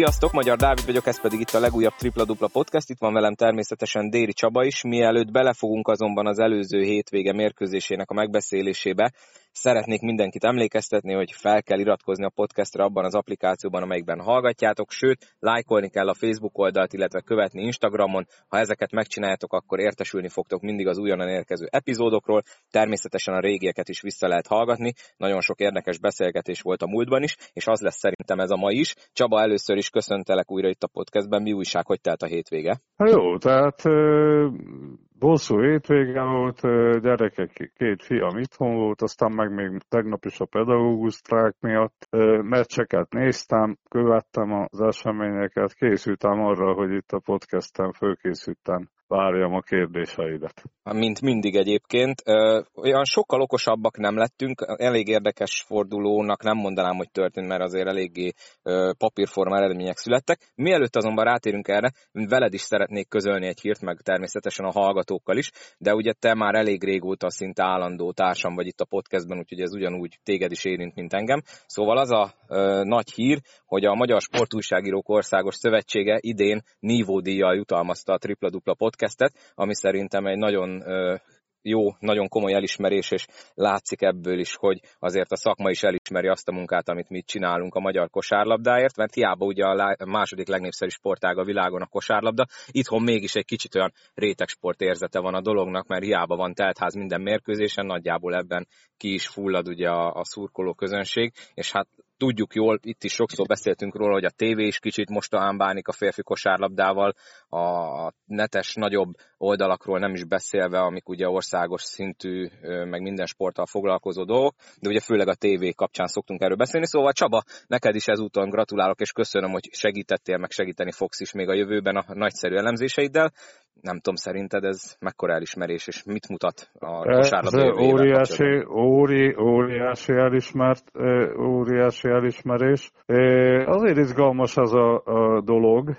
Sziasztok, Magyar Dávid vagyok, ez pedig itt a legújabb Tripla Dupla Podcast. Itt van velem természetesen Déri Csaba is. Mielőtt belefogunk azonban az előző hétvége mérkőzésének a megbeszélésébe, Szeretnék mindenkit emlékeztetni, hogy fel kell iratkozni a podcastra abban az applikációban, amelyikben hallgatjátok, sőt, lájkolni kell a Facebook oldalt, illetve követni Instagramon. Ha ezeket megcsináljátok, akkor értesülni fogtok mindig az újonnan érkező epizódokról. Természetesen a régieket is vissza lehet hallgatni. Nagyon sok érdekes beszélgetés volt a múltban is, és az lesz szerintem ez a ma is. Csaba, először is köszöntelek újra itt a podcastben. Mi újság, hogy telt a hétvége? Hát jó, tehát Bosszú hétvége volt, gyerekek, két fiam itthon volt, aztán meg még tegnap is a pedagógus trák miatt meccseket néztem, követtem az eseményeket, készültem arra, hogy itt a podcasten fölkészültem várjam a kérdéseidet. Mint mindig egyébként. Olyan sokkal okosabbak nem lettünk, elég érdekes fordulónak nem mondanám, hogy történt, mert azért eléggé papírforma eredmények születtek. Mielőtt azonban rátérünk erre, veled is szeretnék közölni egy hírt, meg természetesen a hallgatókkal is, de ugye te már elég régóta szinte állandó társam vagy itt a podcastben, úgyhogy ez ugyanúgy téged is érint, mint engem. Szóval az a nagy hír, hogy a Magyar Sportújságírók Országos Szövetsége idén nívódíjjal jutalmazta a Tripla Dupla podcast podcastet, ami szerintem egy nagyon jó, nagyon komoly elismerés, és látszik ebből is, hogy azért a szakma is elismeri azt a munkát, amit mi csinálunk a magyar kosárlabdáért, mert hiába ugye a második legnépszerűbb sportág a világon a kosárlabda, itthon mégis egy kicsit olyan rétegsport érzete van a dolognak, mert hiába van teltház minden mérkőzésen, nagyjából ebben ki is fullad ugye a, a szurkoló közönség, és hát tudjuk jól, itt is sokszor beszéltünk róla, hogy a tévé is kicsit mostohán bánik a férfi kosárlabdával, a netes nagyobb oldalakról nem is beszélve, amik ugye országos szintű, meg minden sporttal foglalkozó dolgok, de ugye főleg a tévé kapcsán szoktunk erről beszélni, szóval Csaba, neked is ezúton gratulálok, és köszönöm, hogy segítettél, meg segíteni fogsz is még a jövőben a nagyszerű elemzéseiddel. Nem tudom, szerinted ez mekkora elismerés, és mit mutat a kosárlabda óriási, óri, óriási, elismert, óriási elismerés. Azért izgalmas ez a, a dolog,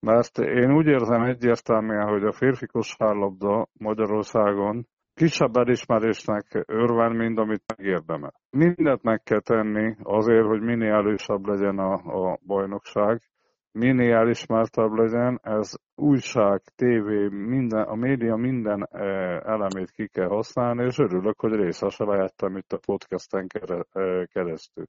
mert én úgy érzem egyértelműen, hogy a férfi kosárlabda Magyarországon kisebb elismerésnek örven, mint amit megérdemel. Mindent meg kell tenni azért, hogy minél elősebb legyen a, a bajnokság, minél elismertebb legyen, ez újság, tévé, minden, a média minden e, elemét ki kell használni, és örülök, hogy részese lehettem itt a podcasten e, keresztül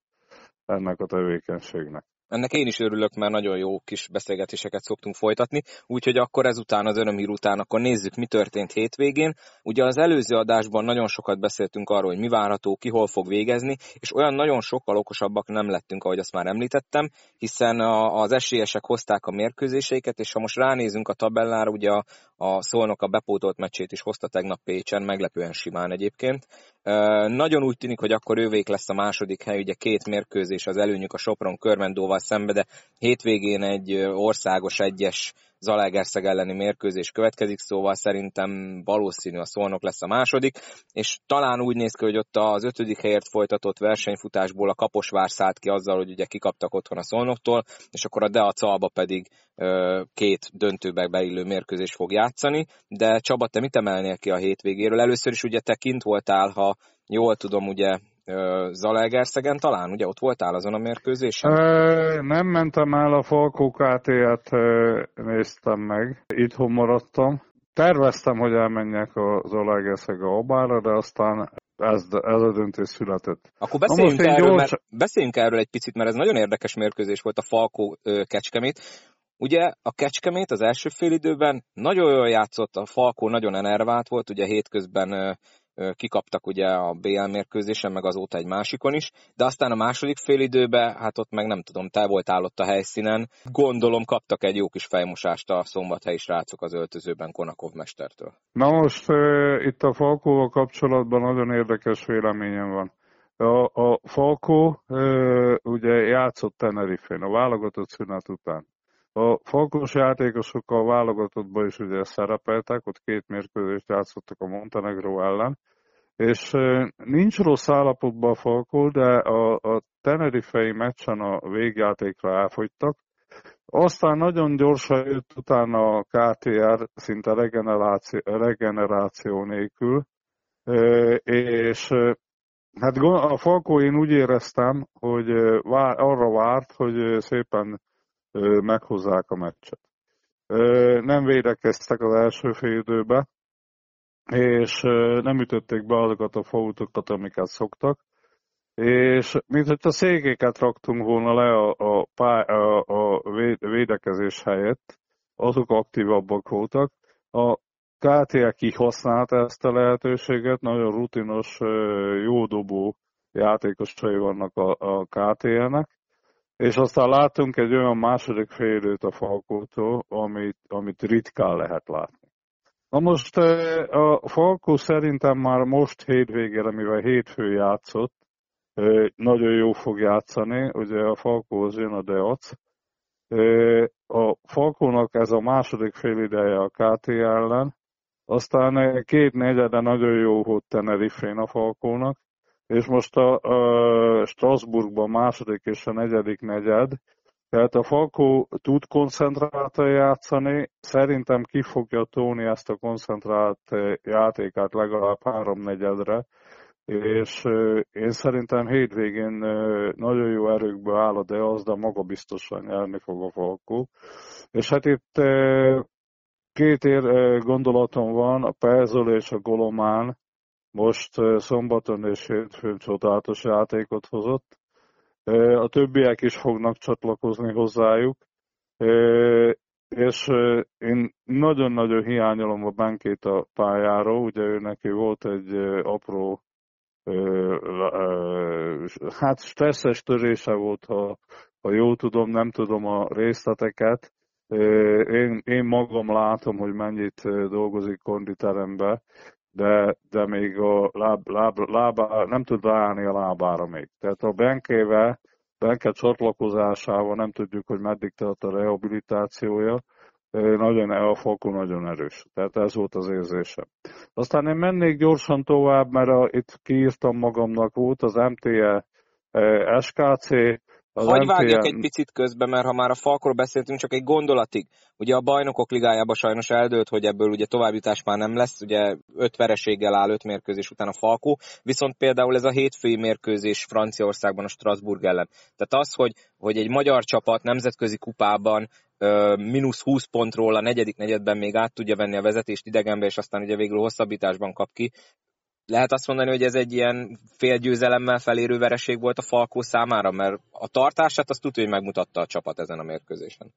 ennek a tevékenységnek. Ennek én is örülök, mert nagyon jó kis beszélgetéseket szoktunk folytatni, úgyhogy akkor ezután, az örömhír után, akkor nézzük, mi történt hétvégén. Ugye az előző adásban nagyon sokat beszéltünk arról, hogy mi várható, ki hol fog végezni, és olyan nagyon sokkal okosabbak nem lettünk, ahogy azt már említettem, hiszen az esélyesek hozták a mérkőzéseiket, és ha most ránézünk a tabellára, ugye a, a Szolnok a bepótolt meccsét is hozta tegnap Pécsen, meglepően simán egyébként. Nagyon úgy tűnik, hogy akkor ővék lesz a második hely, ugye két mérkőzés az előnyük a Sopron Körmendóval szembe, de hétvégén egy országos egyes Zalaegerszeg elleni mérkőzés következik, szóval szerintem valószínű a Szolnok lesz a második, és talán úgy néz ki, hogy ott az ötödik helyért folytatott versenyfutásból a Kaposvár szállt ki azzal, hogy ugye kikaptak otthon a Szolnoktól, és akkor a Dea Calba pedig két döntőbe beillő mérkőzés fog játszani, de Csaba, te mit emelnél ki a hétvégéről? Először is ugye te kint voltál, ha jól tudom, ugye Zalaegerszegen talán, ugye ott voltál azon a mérkőzésen? Nem mentem el, a Falkó KT-et néztem meg, itthon maradtam. Terveztem, hogy elmenjek a Zalaegerszeg a Obára, de aztán ez, ez a döntés született. Akkor beszéljünk, erről, gyors... mert, beszéljünk erről egy picit, mert ez nagyon érdekes mérkőzés volt a Falkó Kecskemét. Ugye a Kecskemét az első fél időben nagyon jól játszott, a Falkó nagyon enervált volt, ugye hétközben kikaptak ugye a BL mérkőzésen, meg azóta egy másikon is, de aztán a második időben, hát ott meg nem tudom, te voltál ott a helyszínen, gondolom kaptak egy jó kis fejmosást a szombathelyi srácok az öltözőben Konakov mestertől. Na most uh, itt a Falkóval kapcsolatban nagyon érdekes véleményem van. A, a Falkó uh, ugye játszott Tenerife-n a válogatott szünet után. A Falkos játékosok a válogatottban is ugye szerepeltek, ott két mérkőzést játszottak a Montenegro ellen, és nincs rossz állapotban a Falkó, de a, a Tenerife-i meccsen a végjátékra elfogytak. Aztán nagyon gyorsan jött utána a KTR, szinte regeneráció, regeneráció nélkül, és hát a Falkó én úgy éreztem, hogy arra várt, hogy szépen meghozzák a meccset. Nem védekeztek az első fél időbe, és nem ütötték be azokat a fautokat, amiket szoktak, és mint hogy a székéket raktunk volna le a, a, a, a védekezés helyett, azok aktívabbak voltak. A KTL kihasználta ezt a lehetőséget, nagyon rutinos, jó dobó játékosai vannak a, a KTL-nek, és aztán látunk egy olyan második félőt a Falkótól, amit, amit ritkán lehet látni. Na most a Falkó szerintem már most hétvégére, mivel hétfő játszott, nagyon jó fog játszani, ugye a Falkóhoz jön a Deac. A Falkónak ez a második fél ideje a KT ellen, aztán két negyede nagyon jó volt Tenerife-n a Falkónak, és most a, a Strasbourgban második és a negyedik negyed, tehát a Falkó tud koncentráltan játszani, szerintem ki fogja tóni ezt a koncentrált játékát legalább három negyedre, és én szerintem hétvégén nagyon jó erőkből áll az, de maga biztosan nyerni fog a Falkó. És hát itt két ér gondolatom van, a Perzol és a Golomán most szombaton és hétfőn csodálatos játékot hozott. A többiek is fognak csatlakozni hozzájuk, és én nagyon-nagyon hiányolom a Benkét a pályáról, ugye ő neki volt egy apró hát stresszes törése volt, ha, ha jól tudom, nem tudom a részleteket. Én, én magam látom, hogy mennyit dolgozik konditerembe, de, de még a láb, láb, lábá, nem tud ráállni a lábára még. Tehát a Benkével, Benke csatlakozásával nem tudjuk, hogy meddig tart a rehabilitációja, nagyon a fokon nagyon erős. Tehát ez volt az érzésem. Aztán én mennék gyorsan tovább, mert a, itt kiírtam magamnak, volt az MTE SKC, az Hagy MTN... vágjak egy picit közbe, mert ha már a Falkról beszéltünk, csak egy gondolatig. Ugye a bajnokok ligájában sajnos eldőlt, hogy ebből ugye továbbjutás már nem lesz, ugye öt vereséggel áll öt mérkőzés után a Falkó, viszont például ez a hétfői mérkőzés Franciaországban a Strasbourg ellen. Tehát az, hogy, hogy egy magyar csapat nemzetközi kupában mínusz 20 pontról a negyedik negyedben még át tudja venni a vezetést idegenbe, és aztán ugye végül hosszabbításban kap ki. Lehet azt mondani, hogy ez egy ilyen félgyőzelemmel felérő vereség volt a Falkó számára, mert a tartását azt tudja, hogy megmutatta a csapat ezen a mérkőzésen.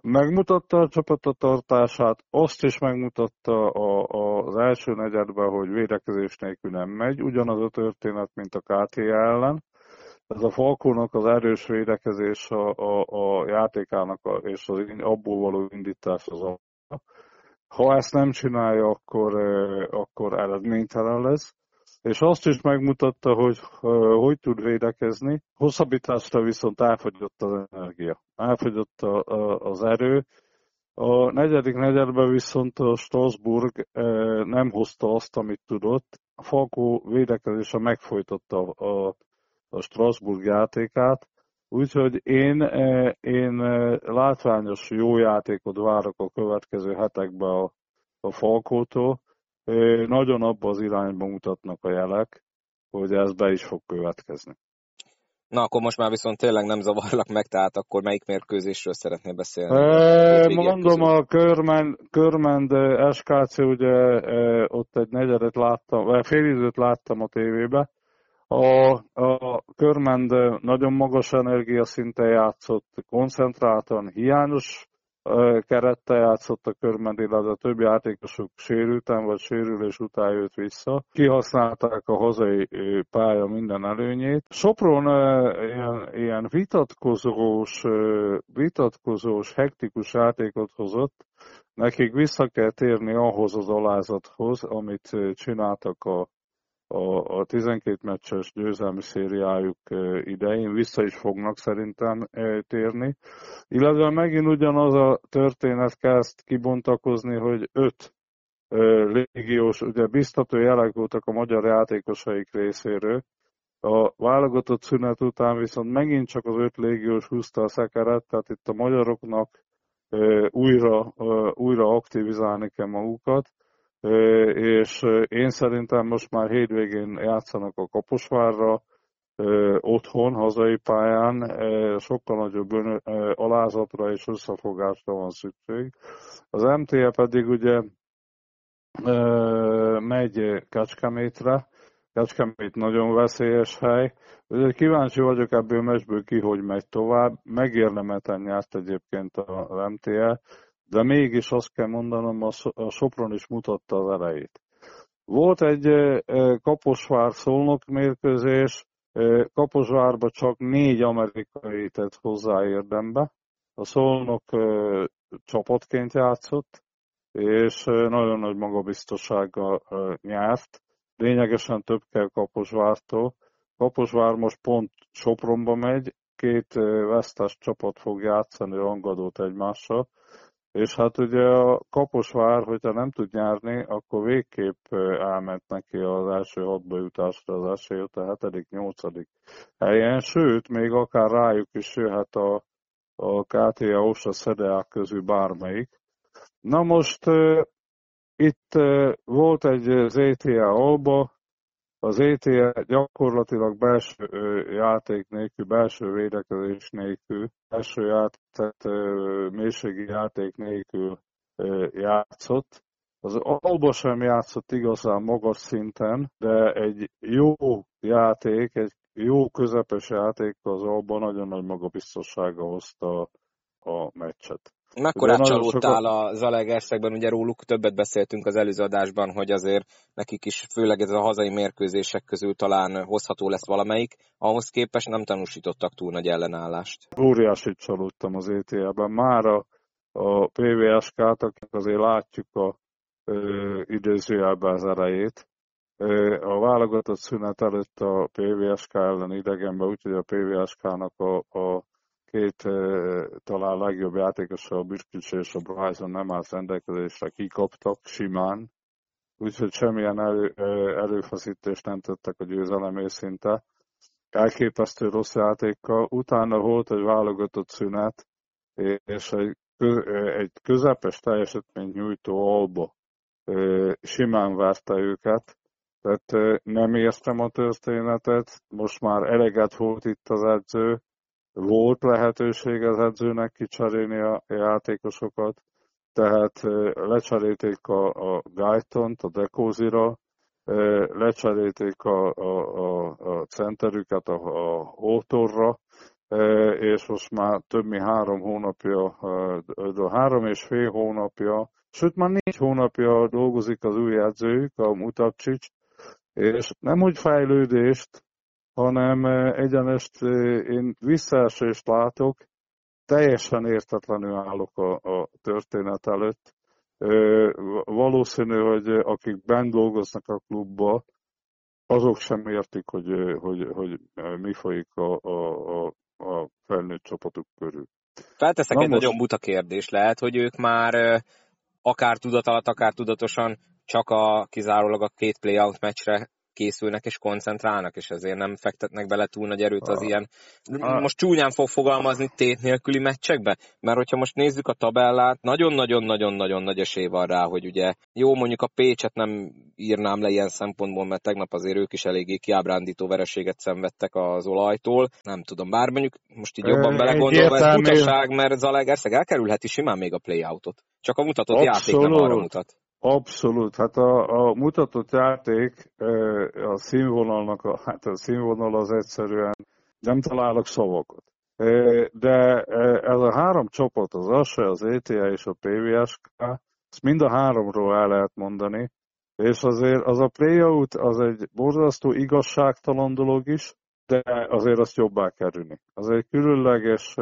Megmutatta a csapat a tartását, azt is megmutatta a, a, az első negyedben, hogy védekezés nélkül nem megy. Ugyanaz a történet, mint a KT ellen ez a Falkónak az erős védekezés a, a, a játékának a, és az abból való indítás az a ha ezt nem csinálja, akkor, akkor eredménytelen lesz. És azt is megmutatta, hogy hogy tud védekezni. Hosszabbításra viszont elfogyott az energia, elfogyott az erő. A negyedik negyedben viszont a Strasbourg nem hozta azt, amit tudott. A Falkó védekezése megfojtotta a, a Strasbourg játékát, úgyhogy én, én látványos jó játékot várok a következő hetekben a, a Falkótól. Nagyon abba az irányba mutatnak a jelek, hogy ez be is fog következni. Na, akkor most már viszont tényleg nem zavarlak meg, tehát akkor melyik mérkőzésről szeretnél beszélni? E, mondom, a Körmend, Körmend SKC, ugye ott egy negyedet láttam, vagy fél időt láttam a tévébe, a, a Körmend nagyon magas energiaszinten játszott, koncentráltan, hiányos kerettel játszott a Körmend, illetve a többi játékosok sérülten vagy sérülés után jött vissza. Kihasználták a hazai pálya minden előnyét. Sopron ilyen, ilyen vitatkozós, vitatkozós, hektikus játékot hozott, nekik vissza kell térni ahhoz az alázathoz, amit csináltak a a, a 12 meccses győzelmi szériájuk idején vissza is fognak szerintem térni. Illetve megint ugyanaz a történet kezd kibontakozni, hogy öt légiós, ugye biztató jelek voltak a magyar játékosaik részéről, a válogatott szünet után viszont megint csak az öt légiós húzta a szekeret, tehát itt a magyaroknak újra, újra aktivizálni kell magukat, és én szerintem most már hétvégén játszanak a Kaposvárra, otthon, hazai pályán sokkal nagyobb ön, alázatra és összefogásra van szükség. Az MTE pedig ugye megy Kecskemétre, Kecskemét nagyon veszélyes hely. Ugye kíváncsi vagyok ebből a meccsből ki, hogy megy tovább. Megérlemeten nyert egyébként a MTE, de mégis azt kell mondanom, a Sopron is mutatta az elejét. Volt egy Kaposvár szolnok mérkőzés, Kaposvárba csak négy amerikai tett hozzá érdembe. A szolnok csapatként játszott, és nagyon nagy magabiztossággal nyert. Lényegesen több kell Kaposvártól. Kaposvár most pont Sopronba megy, két vesztes csapat fog játszani rangadót egymással, és hát ugye a Kaposvár, hogyha nem tud nyerni, akkor végképp elment neki az első hatba jutásra az esély, a hetedik, nyolcadik helyen, sőt, még akár rájuk is jöhet a, a KTA Osa Szedeák közül bármelyik. Na most itt volt egy ZTA Alba, az ETA gyakorlatilag belső játék nélkül, belső védekezés nélkül, belső játék, mélységi játék nélkül játszott. Az Alba sem játszott igazán magas szinten, de egy jó játék, egy jó közepes játék az Alba nagyon nagy magabiztossága hozta a meccset. Mekkora csalódtál sokat... a Zalaegerszegben, ugye róluk többet beszéltünk az előző adásban, hogy azért nekik is főleg ez a hazai mérkőzések közül talán hozható lesz valamelyik, ahhoz képest nem tanúsítottak túl nagy ellenállást. Óriásit csalódtam az ETL-ben. Már a, a PVSK-t, akik azért látjuk a ö, időzőjelben az erejét, a válogatott szünet előtt a PVSK ellen idegenben, úgyhogy a PVSK-nak a, a két talán legjobb játékos, a Birkics és a Bryson nem állt rendelkezésre, kikaptak simán, úgyhogy semmilyen elő, előfeszítést nem tettek a győzelem szinte. Elképesztő rossz játékkal. Utána volt egy válogatott szünet, és egy, egy közepes teljesítményt nyújtó alba simán várta őket. Tehát nem értem a történetet, most már eleget volt itt az edző, volt lehetőség az edzőnek kicserélni a játékosokat, tehát lecserélték a, a Guyton-t a Dekózira, lecserélték a, a, a, a centerüket a, a Hótorra, és most már több mint három hónapja, három és fél hónapja, sőt már négy hónapja dolgozik az új edzőjük, a Mutapcsics, és nem úgy fejlődést, hanem egyenest én visszaesést látok, teljesen értetlenül állok a, a történet előtt. Valószínű, hogy akik bent dolgoznak a klubba, azok sem értik, hogy, hogy, hogy mi folyik a, a, a, a felnőtt csapatuk körül. Felteszek Na egy most... nagyon buta kérdés. Lehet, hogy ők már akár tudat alatt, akár tudatosan csak a kizárólag a két playout meccsre készülnek és koncentrálnak, és ezért nem fektetnek bele túl nagy erőt az ilyen, most csúnyán fog fogalmazni tét nélküli meccsekbe, mert hogyha most nézzük a tabellát, nagyon-nagyon-nagyon-nagyon nagy esély van rá, hogy ugye jó, mondjuk a Pécset nem írnám le ilyen szempontból, mert tegnap azért ők is eléggé kiábrándító vereséget szenvedtek az olajtól, nem tudom, bár mondjuk most így jobban belegondolva, ez butaság, mert Zalegerszeg elkerülheti simán még a playoutot. Csak a mutatott Abszolút. játék nem arra mutat. Abszolút, hát a, a mutatott játék a színvonalnak, a, hát a színvonal az egyszerűen nem találok szavakat. De ez a három csapat, az ASE, az ETA és a PVSK, ezt mind a háromról el lehet mondani, és azért az a playout az egy borzasztó igazságtalan dolog is, de azért azt jobbá kerülni. Az egy különleges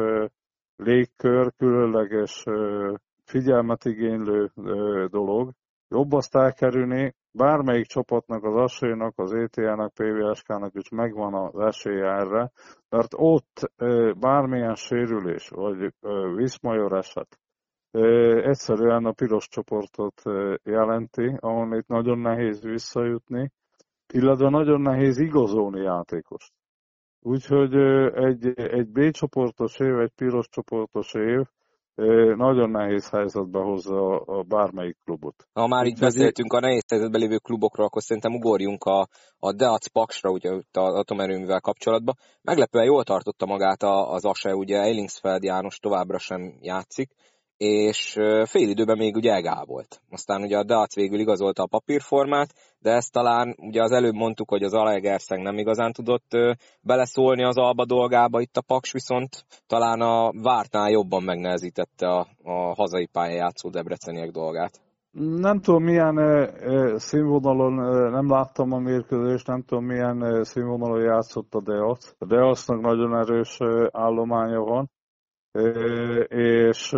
légkör, különleges figyelmet igénylő dolog, jobb azt elkerülni, bármelyik csapatnak, az assénak, az ETA-nak, PVSK-nak is megvan az esélye erre, mert ott bármilyen sérülés, vagy viszmajor eset, egyszerűen a piros csoportot jelenti, ahol nagyon nehéz visszajutni, illetve nagyon nehéz igazolni játékost. Úgyhogy egy, egy B csoportos év, egy piros csoportos év, nagyon nehéz helyzetbe hozza a bármelyik klubot. Ha már így beszéltünk a nehéz helyzetben lévő klubokról, akkor szerintem ugorjunk a, a Deac Paksra, ugye az atomerőművel kapcsolatban. Meglepően jól tartotta magát az ASE, ugye Eilingsfeld János továbbra sem játszik, és fél időben még ugye egál volt. Aztán ugye a Deac végül igazolta a papírformát, de ezt talán ugye az előbb mondtuk, hogy az Alegerszeg nem igazán tudott beleszólni az Alba dolgába, itt a Paks viszont talán a vártnál jobban megnehezítette a, a hazai pályán játszó debreceniek dolgát. Nem tudom, milyen színvonalon, nem láttam a mérkőzést, nem tudom, milyen színvonalon játszott a Deac. A Deacnak nagyon erős állománya van, és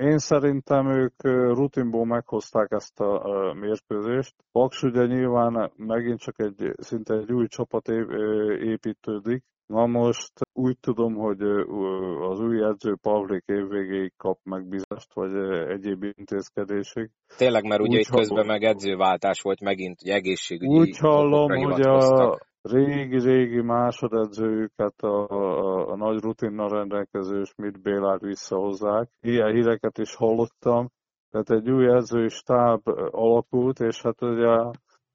én szerintem ők rutinból meghozták ezt a mérkőzést. Paks ugye nyilván megint csak egy szinte egy új csapat építődik. Na most úgy tudom, hogy az új edző Pavlik évvégéig kap megbízást, vagy egyéb intézkedésig. Tényleg, mert ugye úgy itt közben meg edzőváltás volt megint, hogy egészségügyi Úgy hallom, hogy a, régi-régi másodedzőjüket a, a, a nagy rutinnal rendelkező Schmidt Bélát visszahozzák. Ilyen híreket is hallottam. Tehát egy új edzői stáb alakult, és hát ugye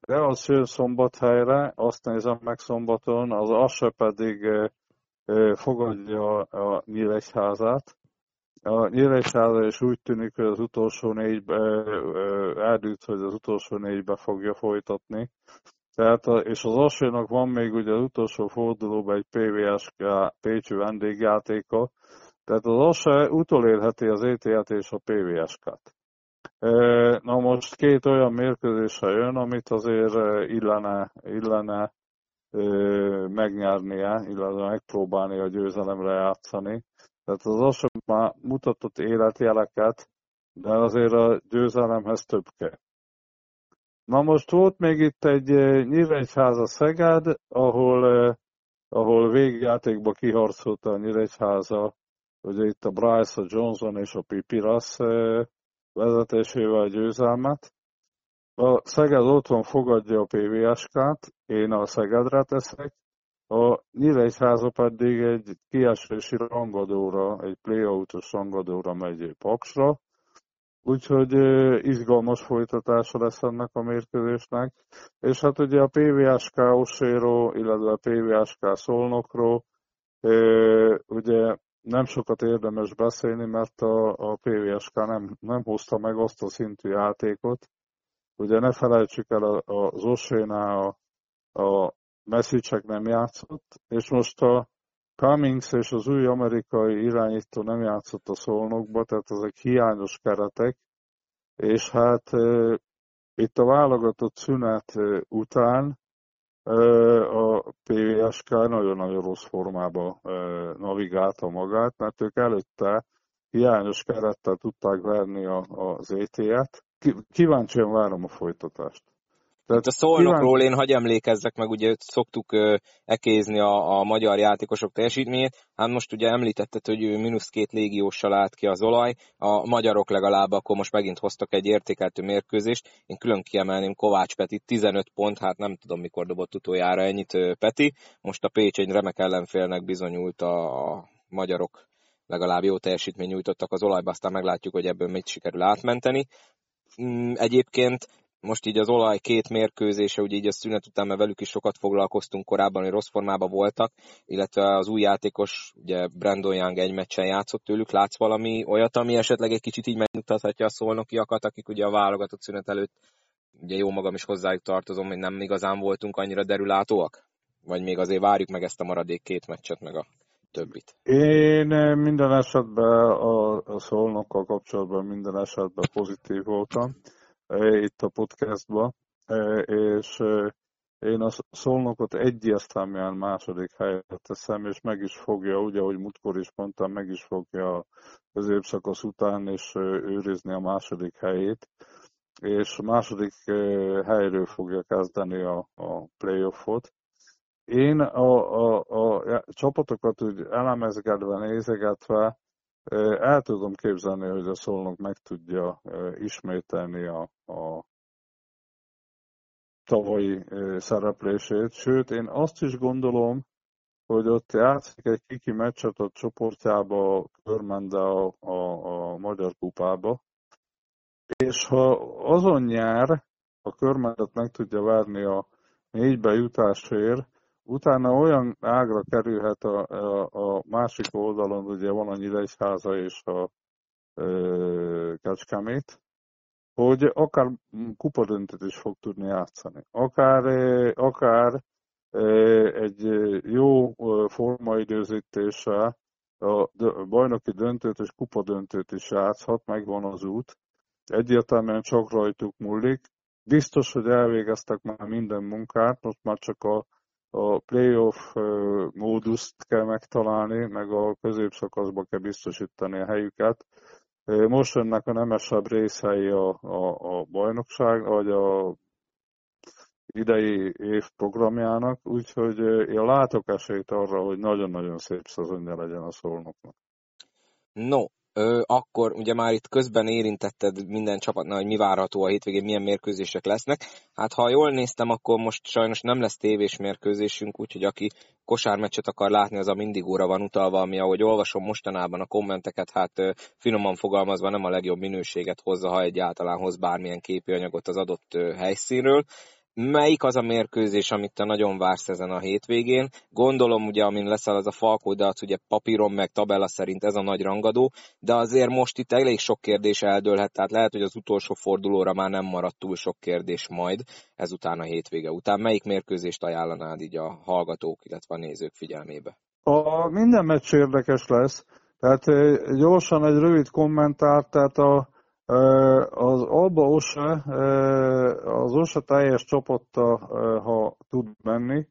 de az jön szombathelyre, azt nézem meg szombaton, az ASE pedig fogadja a Nyíregyházát. A Nyíregyháza is úgy tűnik, hogy az utolsó négybe eldült, hogy az utolsó négybe fogja folytatni. Tehát, és az Asénak van még ugye az utolsó fordulóban egy PVSK Pécsi vendégjátéka, tehát az Ase utolérheti az ETH-t és a PVSK-t. Na most két olyan mérkőzése jön, amit azért illene, illene megnyernie, illetve megpróbálni a győzelemre játszani. Tehát az Ase már mutatott életjeleket, de azért a győzelemhez több kell. Na most volt még itt egy eh, Nyíregyháza Szeged, ahol, eh, ahol végjátékba kiharcolta a Nyíregyháza, ugye itt a Bryce, a Johnson és a Pipiras eh, vezetésével a győzelmet. A Szeged otthon fogadja a PVSK-t, én a Szegedre teszek, a Nyíregyháza pedig egy kiesési rangadóra, egy playoutos rangadóra megy Paksra, Úgyhogy izgalmas folytatása lesz ennek a mérkőzésnek. És hát ugye a PVSK Oséról, illetve a PVSK Szolnokról ugye nem sokat érdemes beszélni, mert a, a PVSK nem, nem hozta meg azt a szintű játékot. Ugye ne felejtsük el, az Osénál a, a Messicsek nem játszott, és most a Cummings és az új amerikai irányító nem játszott a szolnokba, tehát ezek hiányos keretek, és hát itt a válogatott szünet után a PVSK nagyon-nagyon rossz formába navigálta magát, mert ők előtte hiányos kerettel tudták verni az ET-et. Kíváncsian várom a folytatást. Tehát a szolnokról én hagy emlékezzek meg, ugye szoktuk ö, ekézni a, a magyar játékosok teljesítményét, hát most ugye említetted, hogy ő mínusz két légióssal állt ki az olaj, a magyarok legalább akkor most megint hoztak egy értékeltő mérkőzést, én külön kiemelném Kovács Peti, 15 pont, hát nem tudom mikor dobott utoljára ennyit Peti, most a Pécs egy remek ellenfélnek bizonyult a, a magyarok legalább jó teljesítmény nyújtottak az olajba, aztán meglátjuk, hogy ebből mit sikerül átmenteni. Mm, egyébként most így az olaj két mérkőzése, ugye így a szünet után, mert velük is sokat foglalkoztunk korábban, hogy rossz formában voltak, illetve az új játékos, ugye Brandon Young egy meccsen játszott tőlük, látsz valami olyat, ami esetleg egy kicsit így megmutathatja a szolnokiakat, akik ugye a válogatott szünet előtt, ugye jó magam is hozzájuk tartozom, hogy nem igazán voltunk annyira derülátóak? Vagy még azért várjuk meg ezt a maradék két meccset, meg a többit? Én minden esetben a, a szolnokkal kapcsolatban minden esetben pozitív voltam itt a podcastba, és én a szolnokot egyértelműen második helyre teszem, és meg is fogja, ugye, ahogy múltkor is mondtam, meg is fogja a középszakasz után és őrizni a második helyét, és második helyről fogja kezdeni a, a playoffot. Én a, a, a csapatokat úgy elemezgetve, nézegetve el tudom képzelni, hogy a szolnok meg tudja ismételni a, a tavalyi szereplését, sőt, én azt is gondolom, hogy ott játszik egy kiki meccset a csoportjába, Körmende a, a, a Magyar Kupába, és ha azon nyár, a Körmendet meg tudja várni a négybe jutásért, utána olyan ágra kerülhet a, a, a másik oldalon, ugye van a Nyíregyháza és a e, Kecskemét, hogy akár kupadöntőt is fog tudni játszani. Akár, akár egy jó formaidőzítéssel a bajnoki döntőt és kupadöntőt is játszhat, megvan az út. Egyértelműen csak rajtuk múlik. Biztos, hogy elvégeztek már minden munkát, most már csak a, a playoff móduszt kell megtalálni, meg a középszakaszba kell biztosítani a helyüket. Most jönnek a nemesebb részei a, a, a bajnokság, vagy a idei év programjának, úgyhogy én látok esélyt arra, hogy nagyon-nagyon szép szezonja legyen a szolnoknak. No, akkor ugye már itt közben érintetted minden csapatnál, hogy mi várható a hétvégén, milyen mérkőzések lesznek. Hát ha jól néztem, akkor most sajnos nem lesz tévés mérkőzésünk, úgyhogy aki kosármeccset akar látni, az a mindig óra van utalva, ami ahogy olvasom mostanában a kommenteket, hát finoman fogalmazva nem a legjobb minőséget hozza, ha egyáltalán hoz bármilyen képi anyagot az adott helyszínről melyik az a mérkőzés, amit te nagyon vársz ezen a hétvégén. Gondolom ugye, amin leszel az a Falkó, de az ugye papíron meg tabella szerint ez a nagy rangadó, de azért most itt elég sok kérdés eldőlhet, tehát lehet, hogy az utolsó fordulóra már nem maradt túl sok kérdés majd, ezután a hétvége után. Melyik mérkőzést ajánlanád így a hallgatók, illetve a nézők figyelmébe? A minden meccs érdekes lesz, tehát gyorsan egy rövid kommentár, tehát a az Alba Osa, az Osa teljes csapatta, ha tud menni,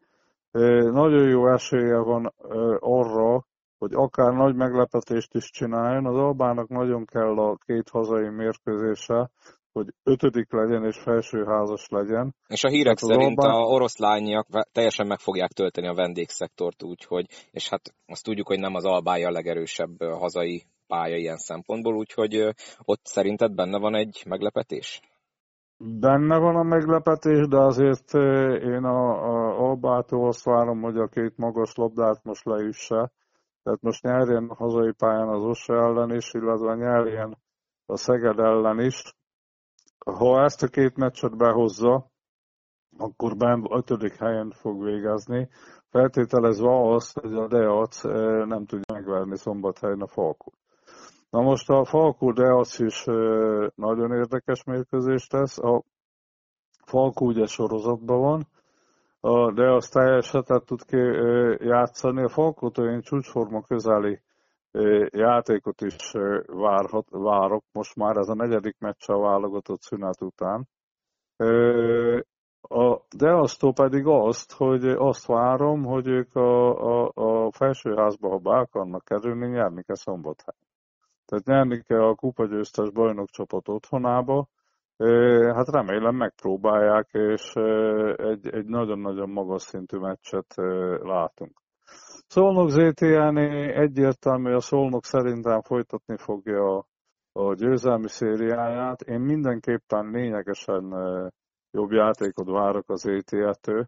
nagyon jó esélye van arra, hogy akár nagy meglepetést is csináljon. Az Albának nagyon kell a két hazai mérkőzése, hogy ötödik legyen és felsőházas legyen. És a hírek hát szerint Albán... a oroszlányiak teljesen meg fogják tölteni a vendégszektort úgy, hogy, és hát azt tudjuk, hogy nem az Albája a legerősebb hazai pálya ilyen szempontból, úgyhogy ott szerinted benne van egy meglepetés? Benne van a meglepetés, de azért én a, a Albától azt várom, hogy a két magas labdát most leüsse. Tehát most nyerjen a hazai pályán az Ossa ellen is, illetve nyerjen a Szeged ellen is. Ha ezt a két meccset behozza, akkor ben ötödik helyen fog végezni, feltételezve azt, hogy a Deac nem tudja megverni szombathelyen a Falkot. Na most a Falkó Deac is nagyon érdekes mérkőzést tesz. A Falkó ugye sorozatban van, a Deac teljes hetet tud ki játszani. A Falkótól én csúcsforma közeli játékot is várhat, várok. Most már ez a negyedik meccs a válogatott szünet után. A Deasztól pedig azt, hogy azt várom, hogy ők a, a, a felsőházba, ha be akarnak kerülni, nyerni kell szombathelyen. Tehát nyerni kell a kupagyőztes bajnokcsapat otthonába. Hát remélem megpróbálják, és egy, egy nagyon-nagyon magas szintű meccset látunk. Szolnok ZTN egyértelmű, a Szolnok szerintem folytatni fogja a, a győzelmi szériáját. Én mindenképpen lényegesen jobb játékot várok az ETL-től.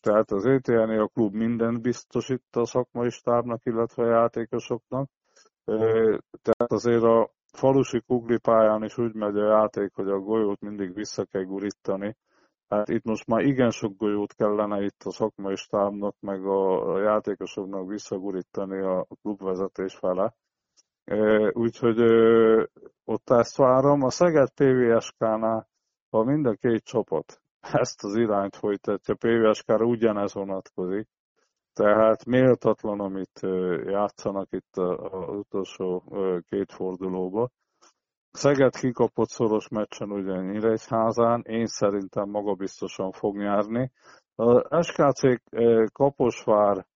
Tehát az ETN a klub mindent biztosít a szakmai stábnak, illetve a játékosoknak. Tehát azért a falusi kuglipályán is úgy megy a játék, hogy a golyót mindig vissza kell gurítani. Hát itt most már igen sok golyót kellene itt a szakmai stábnak, meg a játékosoknak visszagurítani a klubvezetés fele. Úgyhogy ott ezt várom. A Szeged PVSK-nál, ha mind a két csapat ezt az irányt folytatja, PVSK-ra ugyanez vonatkozik, tehát méltatlan, amit játszanak itt az utolsó két fordulóba. Szeged kikapott szoros meccsen ugye Nyíregyházán, én szerintem magabiztosan fog nyerni. A SKC Kaposvár,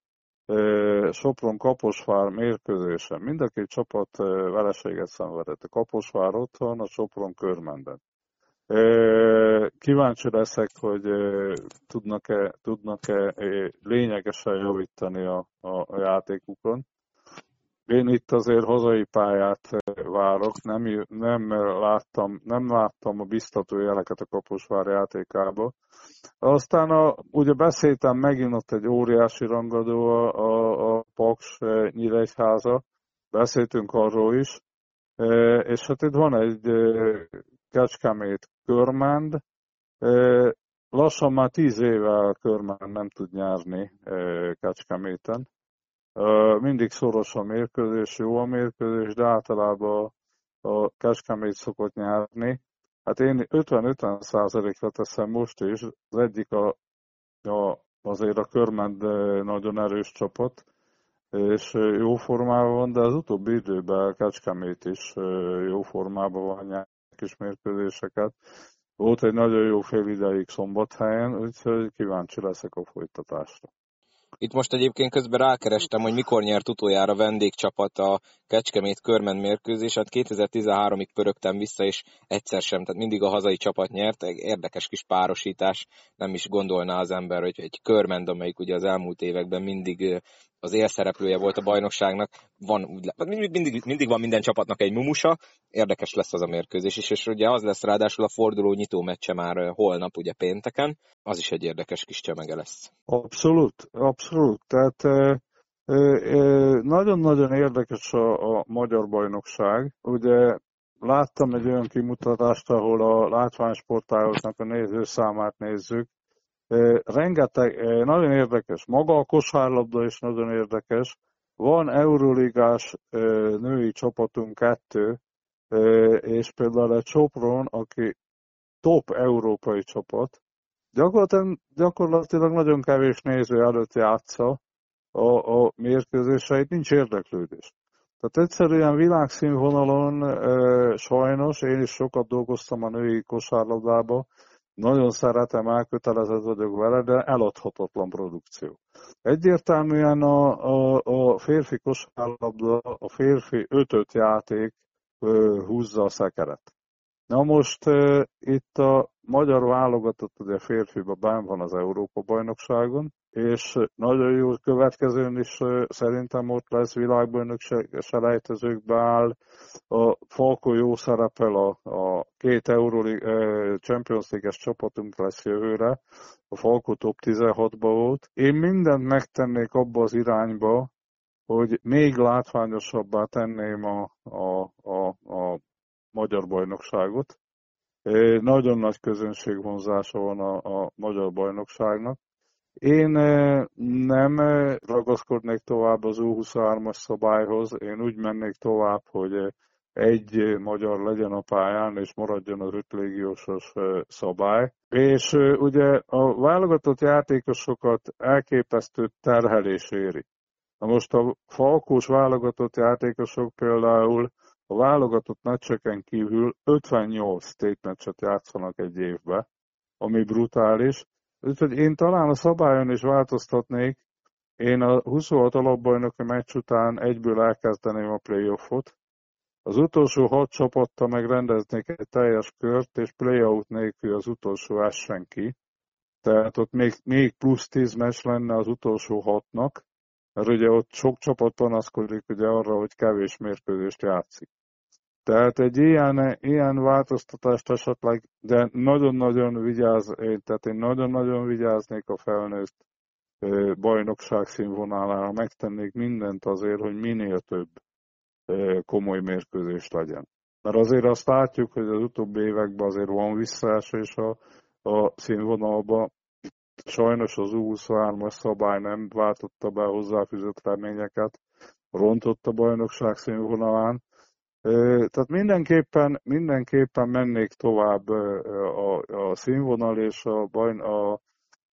Sopron Kaposvár mérkőzése. Mind a két csapat vereséget szenvedett. A Kaposvár otthon, a Sopron körmenden. Kíváncsi leszek, hogy tudnak-e, tudnak-e lényegesen javítani a, a, játékukon. Én itt azért hazai pályát várok, nem, nem, láttam, nem láttam a biztató jeleket a Kaposvár játékába. Aztán a, ugye beszéltem megint ott egy óriási rangadó a, a, a Paks Nyíregyháza, beszéltünk arról is, és hát itt van egy Kecskemét Körmend, lassan már tíz éve Körmend nem tud nyerni Kecskeméten. Mindig szoros a mérkőzés, jó a mérkőzés, de általában a Kecskemét szokott nyerni. Hát én 50-50 százalékra teszem most is. Az egyik a, a, azért a Körmend nagyon erős csapat, és jó formában van, de az utóbbi időben Kecskemét is jó formában van, kis mérkőzéseket. Volt egy nagyon jó fél ideig szombathelyen, úgyhogy kíváncsi leszek a folytatásra. Itt most egyébként közben rákerestem, hogy mikor nyert utoljára vendégcsapat a Kecskemét körmen mérkőzés, hát 2013-ig pörögtem vissza, és egyszer sem, tehát mindig a hazai csapat nyert, érdekes kis párosítás, nem is gondolná az ember, hogy egy körmend, amelyik ugye az elmúlt években mindig az élszereplője volt a bajnokságnak, van úgy, mindig, mindig, van minden csapatnak egy mumusa, érdekes lesz az a mérkőzés is, és ugye az lesz ráadásul a forduló nyitó meccse már holnap, ugye pénteken, az is egy érdekes kis csemege lesz. Abszolút, abszolút, tehát nagyon-nagyon érdekes a, a magyar bajnokság. Ugye láttam egy olyan kimutatást, ahol a látványsportágoknak a nézőszámát nézzük, rengeteg, nagyon érdekes, maga a kosárlabda is nagyon érdekes. Van Euroligás női csapatunk kettő, és például egy Sopron, aki top európai csapat, gyakorlatilag, gyakorlatilag nagyon kevés néző előtt játsza a, a mérkőzéseit, nincs érdeklődés. Tehát egyszerűen világszínvonalon e, sajnos, én is sokat dolgoztam a női kosárlabdába, nagyon szeretem, elkötelezett vagyok vele, de eladhatatlan produkció. Egyértelműen a, a, a férfi kosárlabda, a férfi ötöt játék ö, húzza a szekeret. Na most uh, itt a magyar válogatott ugye férfiba benn van az Európa bajnokságon, és nagyon jó következőn is szerintem ott lesz világbajnok selejtezőkbe áll. A Falko jó szerepel, a, a két uh, Champions League-es csapatunk lesz jövőre. A Falko top 16-ba volt. Én mindent megtennék abba az irányba, hogy még látványosabbá tenném a, a, a, a magyar bajnokságot. Nagyon nagy közönségvonzása van a, a magyar bajnokságnak. Én nem ragaszkodnék tovább az U23-as szabályhoz, én úgy mennék tovább, hogy egy magyar legyen a pályán, és maradjon az öt légiósos szabály. És ugye a válogatott játékosokat elképesztő terhelés éri. Na most a falkós válogatott játékosok például a válogatott meccseken kívül 58 tétmeccset játszanak egy évbe, ami brutális. Úgyhogy én talán a szabályon is változtatnék. Én a 26 alapbajnoki meccs után egyből elkezdeném a playoffot. Az utolsó hat csapattal megrendeznék egy teljes kört, és playout nélkül az utolsó essen ki. Tehát ott még, még plusz 10 meccs lenne az utolsó hatnak, mert ugye ott sok csapat panaszkodik ugye arra, hogy kevés mérkőzést játszik. Tehát egy ilyen, ilyen változtatást esetleg, de nagyon-nagyon vigyáz, tehát én nagyon-nagyon vigyáznék a felnőtt bajnokság színvonalára, megtennék mindent azért, hogy minél több komoly mérkőzés legyen. Mert azért azt látjuk, hogy az utóbbi években azért van visszaesés a, a színvonalba. Sajnos az U23-as szabály nem váltotta be hozzáfűzött reményeket, rontott a bajnokság színvonalán, tehát mindenképpen, mindenképpen mennék tovább a, a színvonal és a, baj, a,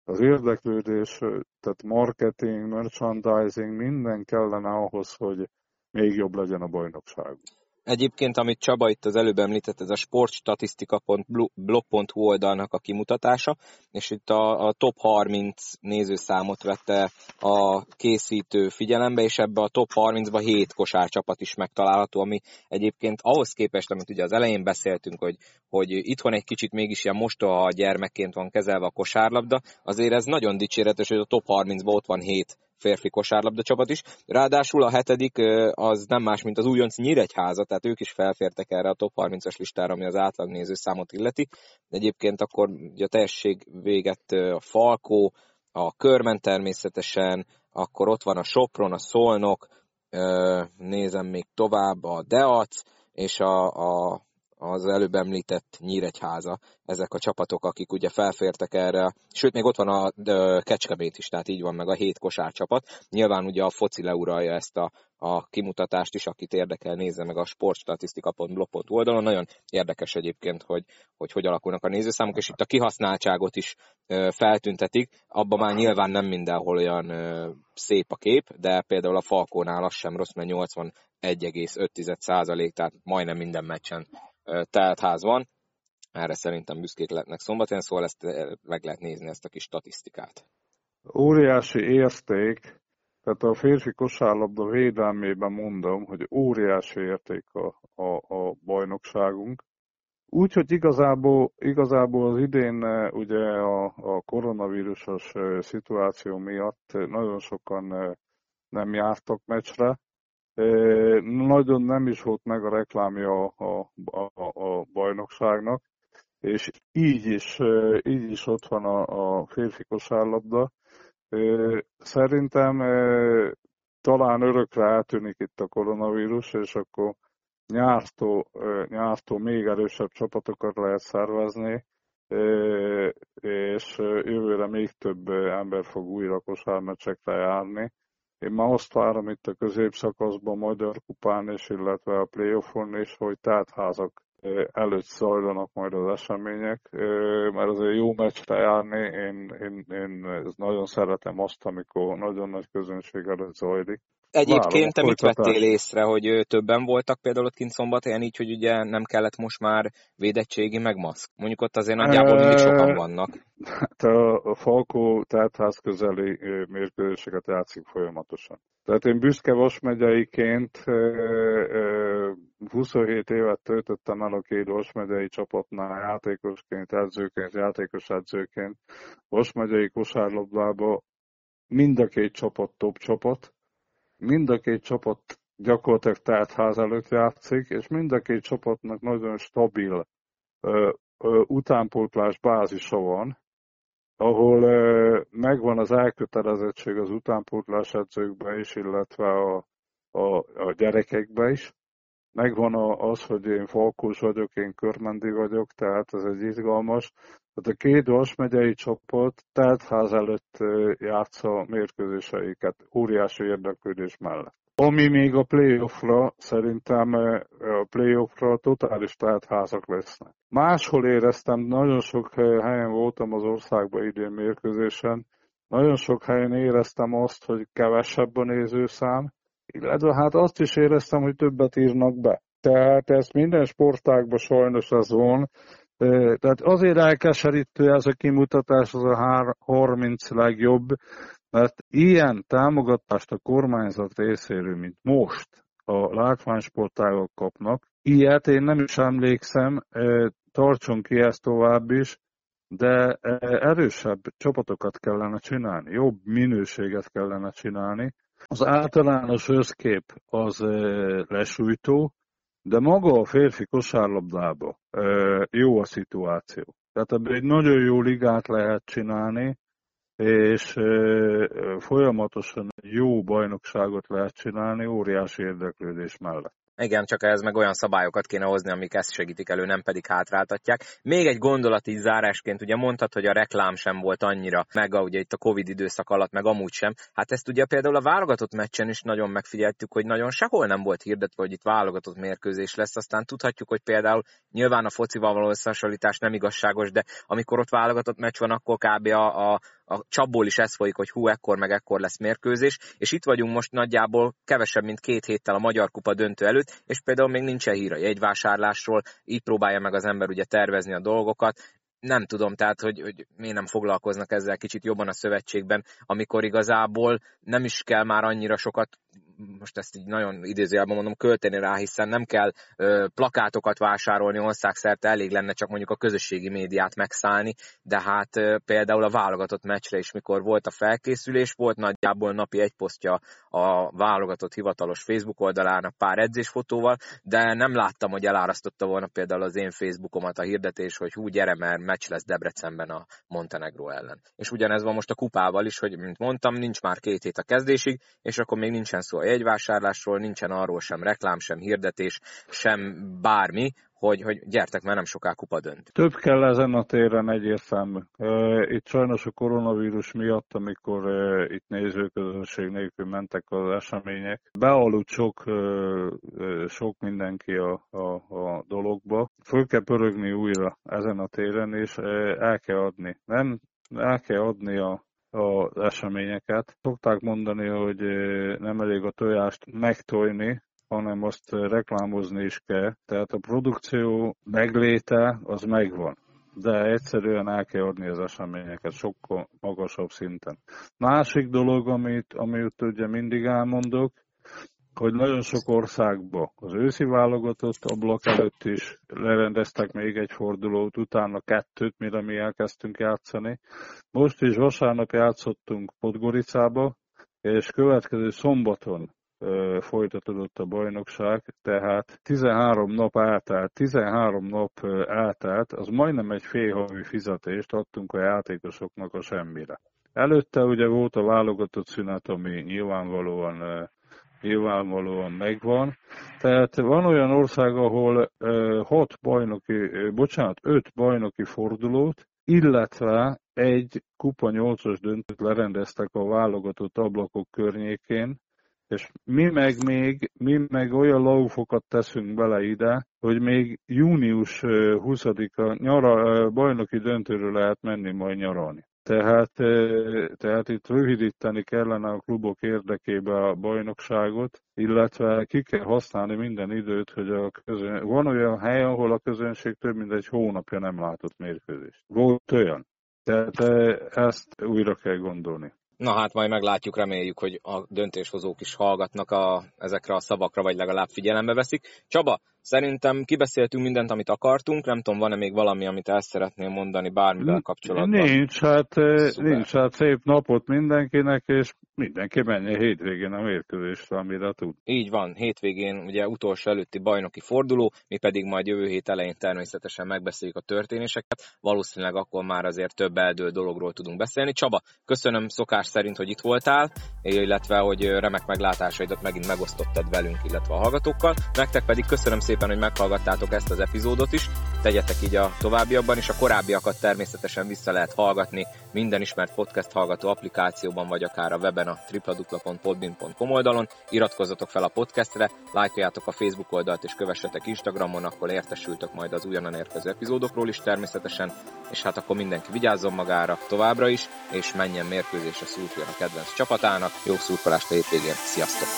az érdeklődés, tehát marketing, merchandising, minden kellene ahhoz, hogy még jobb legyen a bajnokság. Egyébként, amit Csaba itt az előbb említett, ez a sportstatisztika.blog.hu oldalnak a kimutatása, és itt a, a top 30 nézőszámot vette a készítő figyelembe, és ebbe a top 30-ba 7 kosárcsapat is megtalálható, ami egyébként ahhoz képest, amit ugye az elején beszéltünk, hogy, hogy itthon egy kicsit mégis ilyen mostoha gyermekként van kezelve a kosárlabda, azért ez nagyon dicséretes, hogy a top 30-ban ott van 7 férfi kosárlabda csapat is. Ráadásul a hetedik az nem más, mint az újonc Nyíregyháza, tehát ők is felfértek erre a top 30-as listára, ami az átlagnéző számot illeti. Egyébként akkor a teljesség véget a Falkó, a Körmen természetesen, akkor ott van a Sopron, a Szolnok, nézem még tovább, a Deac, és a, a az előbb említett Nyíregyháza, ezek a csapatok, akik ugye felfértek erre, sőt, még ott van a Kecskemét is, tehát így van meg a hét kosárcsapat. Nyilván ugye a foci leuralja ezt a, a kimutatást is, akit érdekel, nézze meg a sportstatisztika.blog.hu oldalon. Nagyon érdekes egyébként, hogy, hogy hogy alakulnak a nézőszámok, és itt a kihasználtságot is feltüntetik. Abban már nyilván nem mindenhol olyan szép a kép, de például a Falkónál az sem rossz, mert 81,5% tehát majdnem minden meccsen telt ház van. Erre szerintem büszkék lehetnek szombatén, szóval ezt meg lehet nézni, ezt a kis statisztikát. Óriási érték, tehát a férfi kosárlabda védelmében mondom, hogy óriási érték a, a, a bajnokságunk. Úgyhogy igazából, igazából az idén ugye a, a koronavírusos szituáció miatt nagyon sokan nem jártak meccsre, nagyon nem is volt meg a reklámja a, a, a bajnokságnak, és így is, így is ott van a, a férfi kosárlabda. Szerintem talán örökre eltűnik itt a koronavírus, és akkor nyártól, nyártól még erősebb csapatokat lehet szervezni, és jövőre még több ember fog újra kosármeccsekre járni én ma azt várom itt a középszakaszban, Magyar Kupán és illetve a playoffon is, hogy házak előtt zajlanak majd az események, mert azért jó meccsre járni, én, én, én nagyon szeretem azt, amikor nagyon nagy közönség előtt zajlik. Egyébként te mit vettél észre, hogy többen voltak például ott kint szombathelyen, így, hogy ugye nem kellett most már védettségi meg maszk? Mondjuk ott azért nagyjából mindig sokan vannak. Hát a Falkó teltház közeli mérkőzéseket játszik folyamatosan. Tehát én büszke Vas megyeiként 27 évet töltöttem el a két Vas megyei csapatnál játékosként, edzőként, játékos edzőként. Vas megyei kosárlabdába mind a két csapat top csapat, mind a két csapat gyakorlatilag telt ház előtt játszik, és mind a két csapatnak nagyon stabil ö, ö, utánpótlás bázisa van, ahol ö, megvan az elkötelezettség az utánpótlás edzőkbe is, illetve a, a, a gyerekekbe is. Megvan az, hogy én Falkós vagyok, én Körmendi vagyok, tehát ez egy izgalmas. A két Vas megyei csapat teltház előtt játsza mérkőzéseiket óriási érdeklődés mellett. Ami még a playoffra, szerintem a playoffra totális teltházak lesznek. Máshol éreztem, nagyon sok helyen voltam az országban idén mérkőzésen, nagyon sok helyen éreztem azt, hogy kevesebb a nézőszám, illetve hát azt is éreztem, hogy többet írnak be. Tehát ez minden sportágban sajnos ez van, tehát azért elkeserítő ez a kimutatás, az a 30 legjobb, mert ilyen támogatást a kormányzat részéről, mint most a látványsportágok kapnak, ilyet én nem is emlékszem, tartson ki ezt tovább is, de erősebb csapatokat kellene csinálni, jobb minőséget kellene csinálni. Az általános összkép az lesújtó, de maga a férfi kosárlabdába jó a szituáció. Tehát ebből egy nagyon jó ligát lehet csinálni, és folyamatosan jó bajnokságot lehet csinálni óriási érdeklődés mellett. Igen, csak ez meg olyan szabályokat kéne hozni, amik ezt segítik elő, nem pedig hátráltatják. Még egy gondolat így zárásként, ugye mondtad, hogy a reklám sem volt annyira meg, ugye itt a Covid időszak alatt, meg amúgy sem. Hát ezt ugye például a válogatott meccsen is nagyon megfigyeltük, hogy nagyon sehol nem volt hirdetve, hogy itt válogatott mérkőzés lesz. Aztán tudhatjuk, hogy például nyilván a focival való összehasonlítás nem igazságos, de amikor ott válogatott meccs van, akkor kb. a, a a csapból is ez folyik, hogy hú, ekkor meg ekkor lesz mérkőzés, és itt vagyunk most nagyjából kevesebb, mint két héttel a Magyar Kupa döntő előtt, és például még nincsen hír a jegyvásárlásról, így próbálja meg az ember ugye tervezni a dolgokat, nem tudom, tehát, hogy, hogy miért nem foglalkoznak ezzel kicsit jobban a szövetségben, amikor igazából nem is kell már annyira sokat most ezt így nagyon idézőjelben mondom, költeni rá, hiszen nem kell ö, plakátokat vásárolni országszerte, elég lenne csak mondjuk a közösségi médiát megszállni, de hát ö, például a válogatott meccsre is, mikor volt a felkészülés, volt nagyjából napi egy posztja a válogatott hivatalos Facebook oldalának pár edzésfotóval, de nem láttam, hogy elárasztotta volna például az én Facebookomat a hirdetés, hogy hú, gyere, mert meccs lesz Debrecenben a Montenegro ellen. És ugyanez van most a kupával is, hogy mint mondtam, nincs már két hét a kezdésig, és akkor még nincsen szó a jegyvásárlásról, nincsen arról sem reklám, sem hirdetés, sem bármi, hogy, hogy gyertek, mert nem soká kupa dönt. Több kell ezen a téren egyértelmű. Itt sajnos a koronavírus miatt, amikor itt nézőközönség nélkül mentek az események, bealudt sok, sok mindenki a, a, a dologba. Föl kell pörögni újra ezen a téren, és el kell adni. Nem el kell adni a, az eseményeket. Szokták mondani, hogy nem elég a tojást megtojni, hanem azt reklámozni is kell. Tehát a produkció megléte az megvan de egyszerűen el kell adni az eseményeket sokkal magasabb szinten. Másik dolog, amit, amit ugye mindig elmondok, hogy nagyon sok országban az őszi válogatott ablak előtt is lerendeztek még egy fordulót, utána kettőt, mire mi elkezdtünk játszani. Most is vasárnap játszottunk Podgoricába, és következő szombaton folytatódott a bajnokság, tehát 13 nap eltelt, 13 nap eltelt, az majdnem egy félhavi fizetést adtunk a játékosoknak a semmire. Előtte ugye volt a válogatott szünet, ami nyilvánvalóan nyilvánvalóan megvan. Tehát van olyan ország, ahol 6 bajnoki, bocsánat, 5 bajnoki fordulót, illetve egy kupa 8-as döntőt lerendeztek a válogatott ablakok környékén, és mi meg még, mi meg olyan laufokat teszünk bele ide, hogy még június 20-a nyara, bajnoki döntőről lehet menni majd nyaralni. Tehát, tehát itt rövidíteni kellene a klubok érdekébe a bajnokságot, illetve ki kell használni minden időt, hogy a közön... van olyan hely, ahol a közönség több mint egy hónapja nem látott mérkőzést. Volt olyan. Tehát ezt újra kell gondolni. Na hát majd meglátjuk, reméljük, hogy a döntéshozók is hallgatnak a, ezekre a szavakra, vagy legalább figyelembe veszik. Csaba, Szerintem kibeszéltünk mindent, amit akartunk, nem tudom, van-e még valami, amit el szeretnél mondani bármivel kapcsolatban? Nincs, hát, Szuper. nincs, hát szép napot mindenkinek, és mindenki menje hétvégén a mérkőzésre, amire tud. Így van, hétvégén ugye utolsó előtti bajnoki forduló, mi pedig majd jövő hét elején természetesen megbeszéljük a történéseket, valószínűleg akkor már azért több eldő dologról tudunk beszélni. Csaba, köszönöm szokás szerint, hogy itt voltál, illetve hogy remek meglátásaidat megint megosztottad velünk, illetve a hallgatókkal. Nektek pedig köszönöm szépen, hogy meghallgattátok ezt az epizódot is. Tegyetek így a továbbiakban, és a korábbiakat természetesen vissza lehet hallgatni minden ismert podcast hallgató applikációban, vagy akár a weben a www.podbin.com oldalon. Iratkozzatok fel a podcastre, lájkoljátok a Facebook oldalt, és kövessetek Instagramon, akkor értesültök majd az újonnan érkező epizódokról is természetesen, és hát akkor mindenki vigyázzon magára továbbra is, és menjen mérkőzésre szurkoljon a kedvenc csapatának. Jó szurkolást a hétvégén, sziasztok!